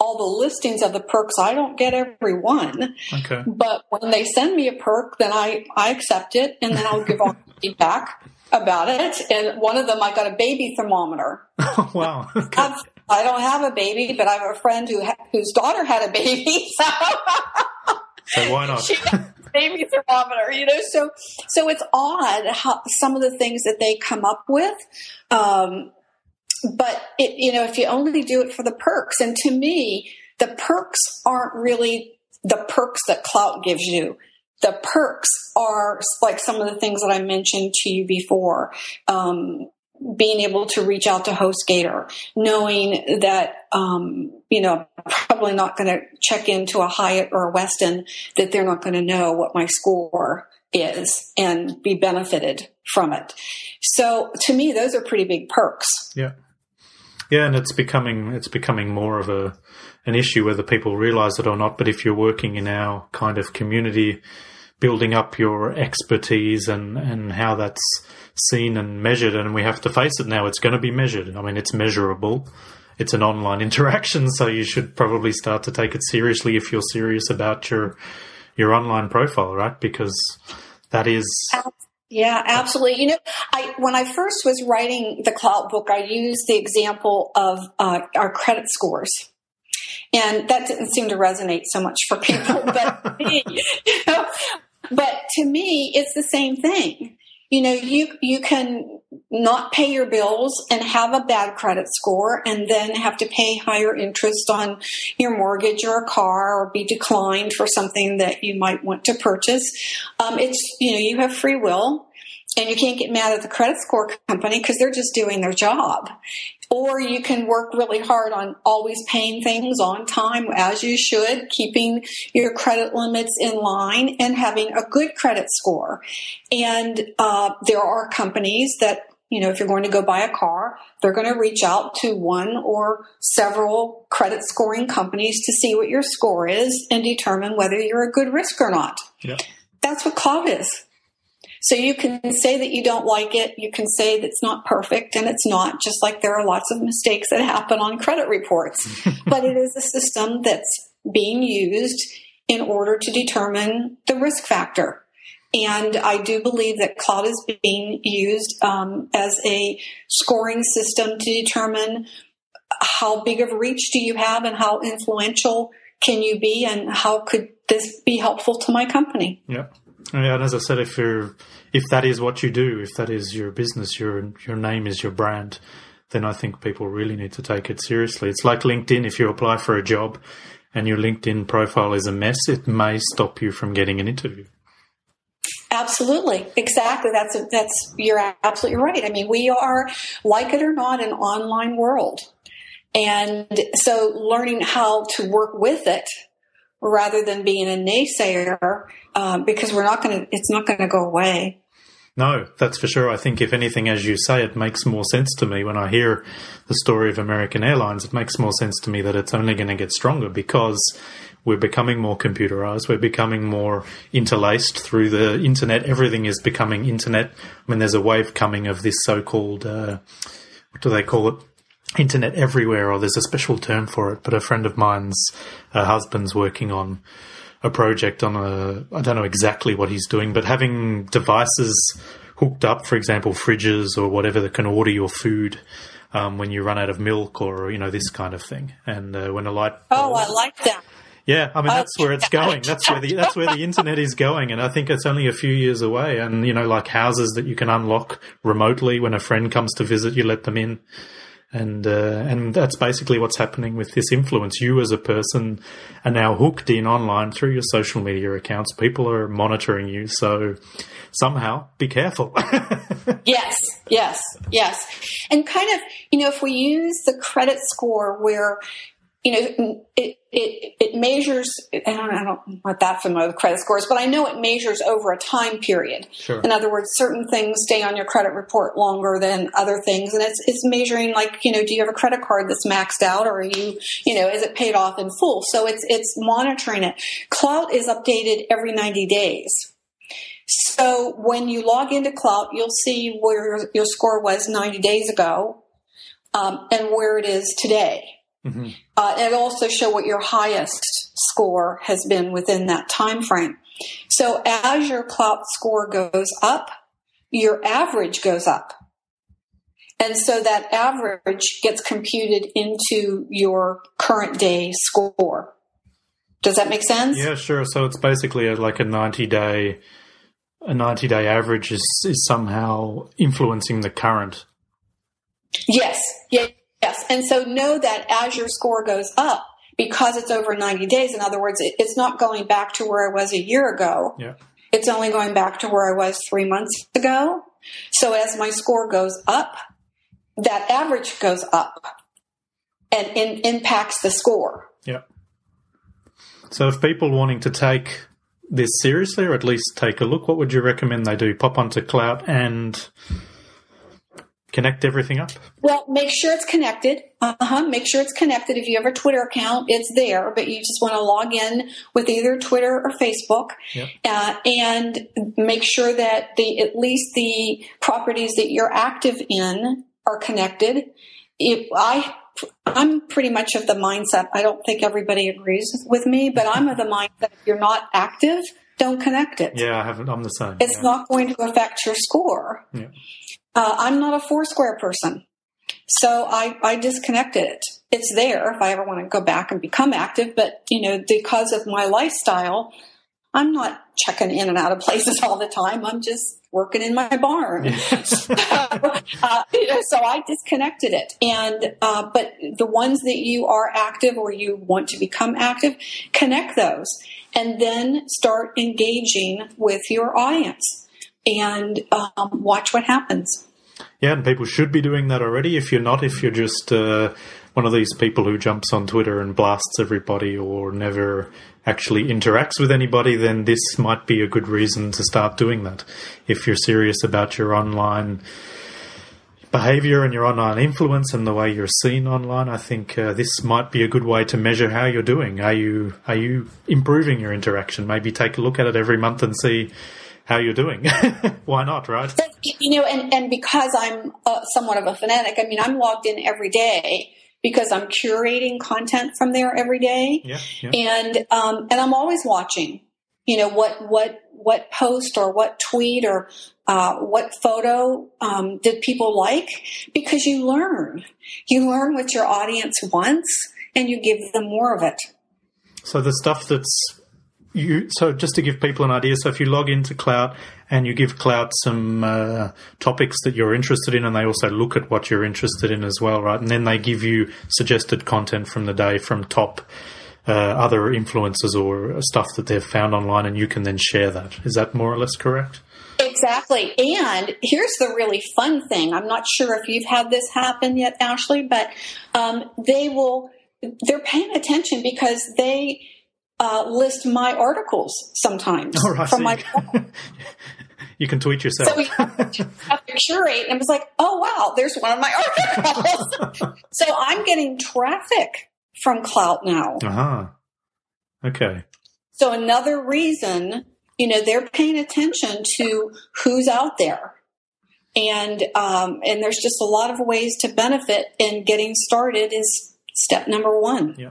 all the listings of the perks, I don't get every one. Okay. But when they send me a perk, then I, I accept it and then I'll give all feedback about it. And one of them, I got a baby thermometer. Oh, wow. Okay. I don't have a baby, but I have a friend who ha- whose daughter had a baby. So So why not? she baby thermometer, you know. So so it's odd how some of the things that they come up with. Um, but it, you know, if you only do it for the perks, and to me, the perks aren't really the perks that Klout gives you. The perks are like some of the things that I mentioned to you before. Um, being able to reach out to HostGator, knowing that, um, you know, probably not going to check into a Hyatt or a Westin, that they're not going to know what my score is and be benefited from it. So to me, those are pretty big perks. Yeah. Yeah, and it's becoming it's becoming more of a an issue whether people realize it or not. But if you're working in our kind of community, building up your expertise and and how that's seen and measured, and we have to face it now. It's going to be measured. I mean, it's measurable. It's an online interaction, so you should probably start to take it seriously if you're serious about your your online profile, right? Because that is Yeah, absolutely. You know, I when I first was writing the Klout book, I used the example of uh, our credit scores, and that didn't seem to resonate so much for people. But me, you know, but to me, it's the same thing. You know, you you can not pay your bills and have a bad credit score, and then have to pay higher interest on your mortgage or a car, or be declined for something that you might want to purchase. Um, it's you know you have free will, and you can't get mad at the credit score company because they're just doing their job. Or you can work really hard on always paying things on time as you should, keeping your credit limits in line, and having a good credit score. And uh, there are companies that you know, if you're going to go buy a car, they're going to reach out to one or several credit scoring companies to see what your score is and determine whether you're a good risk or not. yeah. That's what Klout is. So you can say that you don't like it. You can say that it's not perfect, and it's not, just like there are lots of mistakes that happen on credit reports. but it is a system that's being used in order to determine the risk factor. And I do believe that Klout is being used um, as a scoring system to determine how big of a reach do you have and how influential can you be and how could this be helpful to my company. Yeah. And as I said, if you're if that is what you do, if that is your business, your your name is your brand, then I think people really need to take it seriously. It's like LinkedIn. If you apply for a job and your LinkedIn profile is a mess, it may stop you from getting an interview. Absolutely, exactly. That's that's you're absolutely right. I mean, we are like it or not an online world, and so learning how to work with it rather than being a naysayer, um, because we're not going to. It's not going to go away. No, that's for sure. I think if anything, as you say, it makes more sense to me when I hear the story of American Airlines. It makes more sense to me that it's only going to get stronger because we're becoming more computerized. We're becoming more interlaced through the internet. Everything is becoming internet. I mean, there's a wave coming of this so-called, uh, what do they call it? Internet everywhere, or there's a special term for it. But a friend of mine's uh, husband's working on a project on a, I don't know exactly what he's doing, but having devices hooked up, for example, fridges or whatever that can order your food um, when you run out of milk or, you know, this kind of thing. And uh, when a light Oh, I like that. Yeah, I mean that's where it's going. That's where the that's where the internet is going, and I think it's only a few years away. And you know, like houses that you can unlock remotely when a friend comes to visit, you let them in, and uh, and that's basically what's happening with this influence. You as a person are now hooked in online through your social media accounts. People are monitoring you, so somehow be careful. yes, yes, yes, and kind of you know if we use the credit score where you know, it, it, it measures, I don't, I don't, I'm not that familiar with credit scores, but I know it measures over a time period. Sure. In other words, certain things stay on your credit report longer than other things. And it's, it's measuring like, you know, do you have a credit card that's maxed out or are you, you know, is it paid off in full? So it's, it's monitoring it. Klout is updated every 90 days. So when you log into Klout, you'll see where your score was 90 days ago um, and where it is today. Mm-hmm. Uh, and also show what your highest score has been within that time frame. So as your Klout score goes up, your average goes up. And so that average gets computed into your current day score. Does that make sense? Yeah, sure. So it's basically a, like a 90 day a 90 day average is, is somehow influencing the current. Yes. Yeah. Yes. And so know that as your score goes up, because it's over 90 days, in other words, it's not going back to where I was a year ago. Yeah. It's only going back to where I was three months ago. So as my score goes up, that average goes up and in, impacts the score. Yeah. So if people wanting to take this seriously or at least take a look, what would you recommend they do? Pop onto Klout and connect everything up? Well, make sure it's connected. Uh-huh. Make sure it's connected. If you have a Twitter account, it's there, but you just want to log in with either Twitter or Facebook, yep. uh, and make sure that the at least the properties that you're active in are connected. If I I'm pretty much of the mindset. I don't think everybody agrees with me, but I'm of the mindset if you're not active, don't connect it. Yeah, I haven't. I'm the same. It's yeah. not going to affect your score. Yeah. Uh, I'm not a Foursquare person. So I, I disconnected it. It's there if I ever want to go back and become active, but you know, because of my lifestyle, I'm not checking in and out of places all the time. I'm just working in my barn. so, uh, so I disconnected it. And, uh, but the ones that you are active or you want to become active, connect those and then start engaging with your audience and um, watch what happens. Yeah, and people should be doing that already. If you're not, if you're just uh, one of these people who jumps on Twitter and blasts everybody or never actually interacts with anybody, then this might be a good reason to start doing that. If you're serious about your online behavior and your online influence and the way you're seen online, I think uh, this might be a good way to measure how you're doing. Are you are you improving your interaction? Maybe take a look at it every month and see how you're doing. Why not, right? You know, and, and because I'm uh, somewhat of a fanatic, I mean, I'm logged in every day because I'm curating content from there every day. Yeah, yeah. And, um, and I'm always watching, you know, what, what, what post or what tweet or, uh, what photo, um, did people like? Because you learn, you learn what your audience wants and you give them more of it. So the stuff that's you so just to give people an idea so if you log into Klout and you give Klout some uh, topics that you're interested in and they also look at what you're interested in as well right and then they give you suggested content from the day from top uh, other influencers or stuff that they've found online and you can then share that is that more or less correct Exactly. And here's the really fun thing. I'm not sure if you've had this happen yet, Ashley, but um, they will, they're paying attention because they, uh, list my articles sometimes oh, right. from my. you can tweet yourself. So you have to curate, and it was like, oh wow, there's one of my articles. so I'm getting traffic from Klout now. Uh huh. Okay. So another reason, you know, they're paying attention to who's out there. And um, and there's just a lot of ways to benefit, and getting started is step number one. Yeah.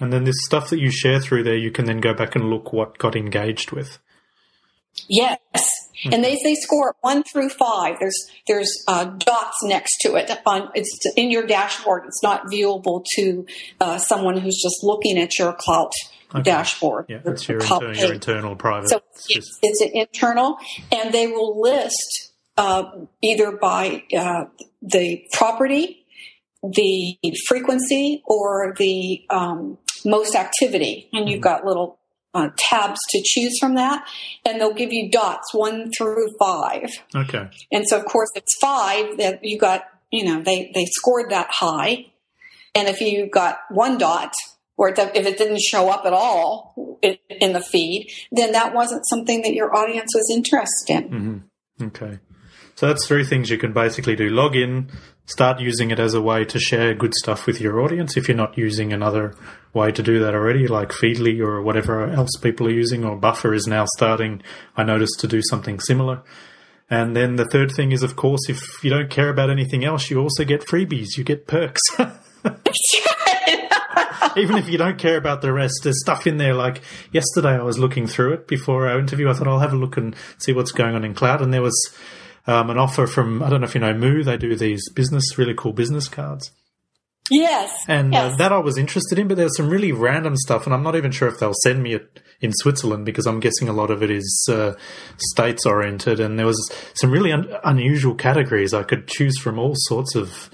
And then this stuff that you share through there, you can then go back and look what got engaged with. Yes. and they they score it one through five. There's there's uh, dots next to it on it's in your dashboard. It's not viewable to uh, someone who's just looking at your Klout Okay. dashboard. Yeah, it's your, inter- your internal private. So It's it's, just- it's an internal, and they will list uh, either by uh, the property, the frequency, or the um, most activity. And Mm-hmm. you've got little uh, tabs to choose from that, and they'll give you dots one through five. okay. And so, of course, it's five that you got. You know, they they scored that high, and if you got one dot, or if it didn't show up at all in, the feed, then that wasn't something that your audience was interested in. hmm Okay. So that's three things you can basically do. Log in, start using it as a way to share good stuff with your audience if you're not using another way to do that already, like Feedly or whatever else people are using, or Buffer is now starting, I noticed, to do something similar. And then the third thing is, of course, if you don't care about anything else, you also get freebies, you get perks. Even if you don't care about the rest, there's stuff in there. Like yesterday, I was looking through it before our interview. I thought I'll have a look and see what's going on in Klout. And there was um, an offer from, I don't know if you know Moo, they do these business, really cool business cards. yes, And uh, that I was interested in, but there's some really random stuff, and I'm not even sure if they'll send me it in Switzerland because I'm guessing a lot of it is uh, states oriented. And there was some really un- unusual categories I could choose from, all sorts of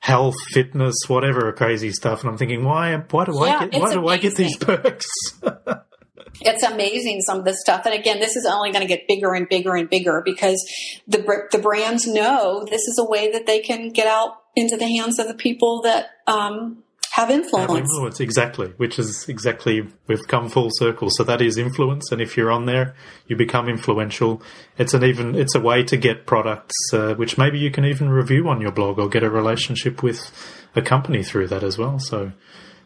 health, fitness, whatever crazy stuff. And I'm thinking, why? Why do Yeah, I get? Why do I get these perks? it's amazing some of this stuff. And again, this is only going to get bigger and bigger and bigger because the the brands know this is a way that they can get out into the hands of the people that um, have influence. influence, exactly. Which is exactly we've come full circle. So that is influence, and if you're on there, you become influential. It's an even it's a way to get products, uh, which maybe you can even review on your blog or get a relationship with a company through that as well. So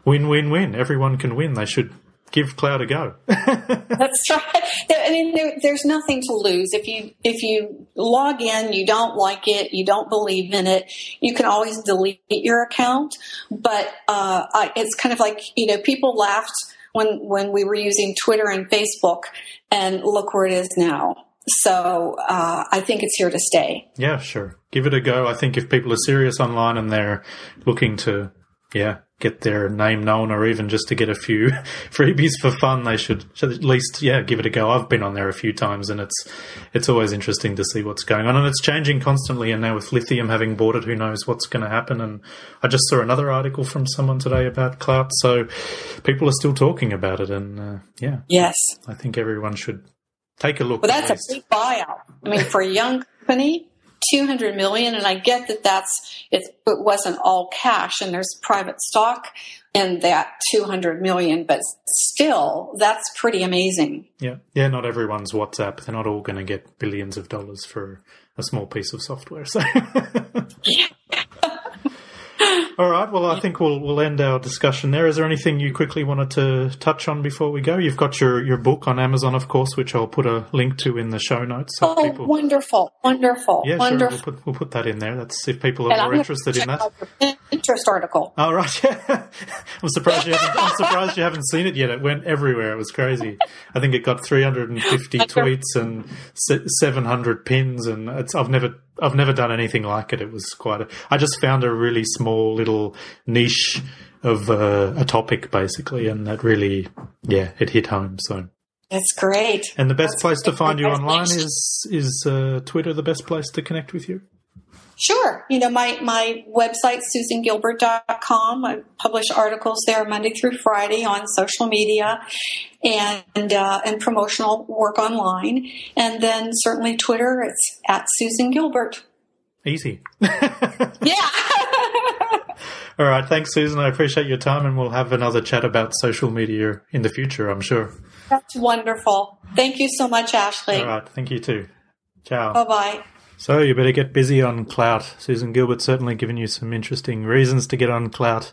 win win win. Everyone can win. They should give Klout a go. That's right. I mean, there, there's nothing to lose if you if you log in, you don't like it, you don't believe in it. You can always delete your account. But uh, I, it's kind of like you know, people laughed when when we were using Twitter and Facebook, and look where it is now. So uh, I think it's here to stay. Yeah, sure. Give it a go. I think if people are serious online and they're looking to, yeah, get their name known or even just to get a few freebies for fun, they should, should at least, yeah, give it a go. I've been on there a few times and it's, it's always interesting to see what's going on and it's changing constantly. And now with Lithium having bought it, who knows what's going to happen. And I just saw another article from someone today about Klout. So people are still talking about it. And, uh, yeah, Yes, I think everyone should take a look. at that's a big buyout. I mean, for a young company. 200 million and I get that that's it, it wasn't all cash and there's private stock in that 200 million but still that's pretty amazing. Yeah, yeah. Not everyone's WhatsApp. They're not all going to get billions of dollars for a small piece of software. So, all right. Well, I think we'll we'll end our discussion there. Is there anything you quickly wanted to touch on before we go? You've got your your book on Amazon, of course, which I'll put a link to in the show notes. So Oh, people, wonderful, wonderful, yeah, sure. wonderful. We'll put we'll put that in there. That's if people are more interested in that. Interest your Pinterest article. Oh right, yeah. I'm surprised you haven't. I'm surprised you haven't seen it yet. It went everywhere. It was crazy. I think it got 350 tweets and 700 pins, and it's. I've never. I've never done anything like it. It was quite. A, I just found a really small little niche of uh, a topic, basically, and that really, yeah, it hit home. So, That's great. and the best That's place to find you online is is uh, Twitter. The best place to connect with you. Sure. You know, my, my website, susangilbert.com. I publish articles there Monday through Friday on social media and, uh, and promotional work online. And then certainly Twitter, it's at Susan Gilbert. Easy. Yeah. All right. Thanks, Susan. I appreciate your time, and we'll have another chat about social media in the future, I'm sure. That's wonderful. Thank you so much, Ashley. All right. Thank you too. Ciao. Bye bye. So you better get busy on Klout. Susan Gilbert's certainly given you some interesting reasons to get on Klout.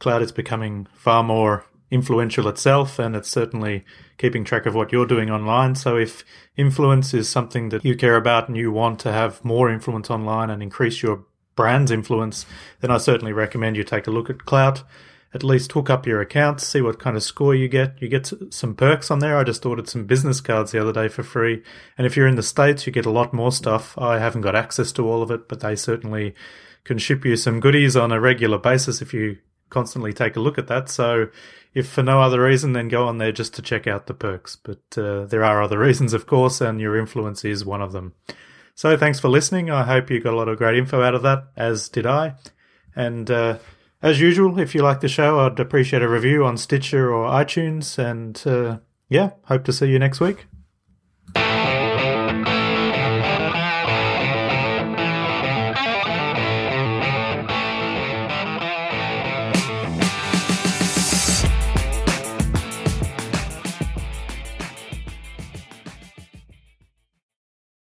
Klout is becoming far more influential itself, and it's certainly keeping track of what you're doing online. So if influence is something that you care about and you want to have more influence online and increase your brand's influence, then I certainly recommend you take a look at Klout. At least hook up your accounts, see what kind of score you get. You get some perks on there. I just ordered some business cards the other day for free. And if you're in the States, you get a lot more stuff. I haven't got access to all of it, but they certainly can ship you some goodies on a regular basis if you constantly take a look at that. So if for no other reason, then go on there just to check out the perks. But uh, there are other reasons, of course, and your influence is one of them. So thanks for listening. I hope you got a lot of great info out of that, as did I. And uh, as usual, if you like the show, I'd appreciate a review on Stitcher or iTunes. And uh, yeah, hope to see you next week.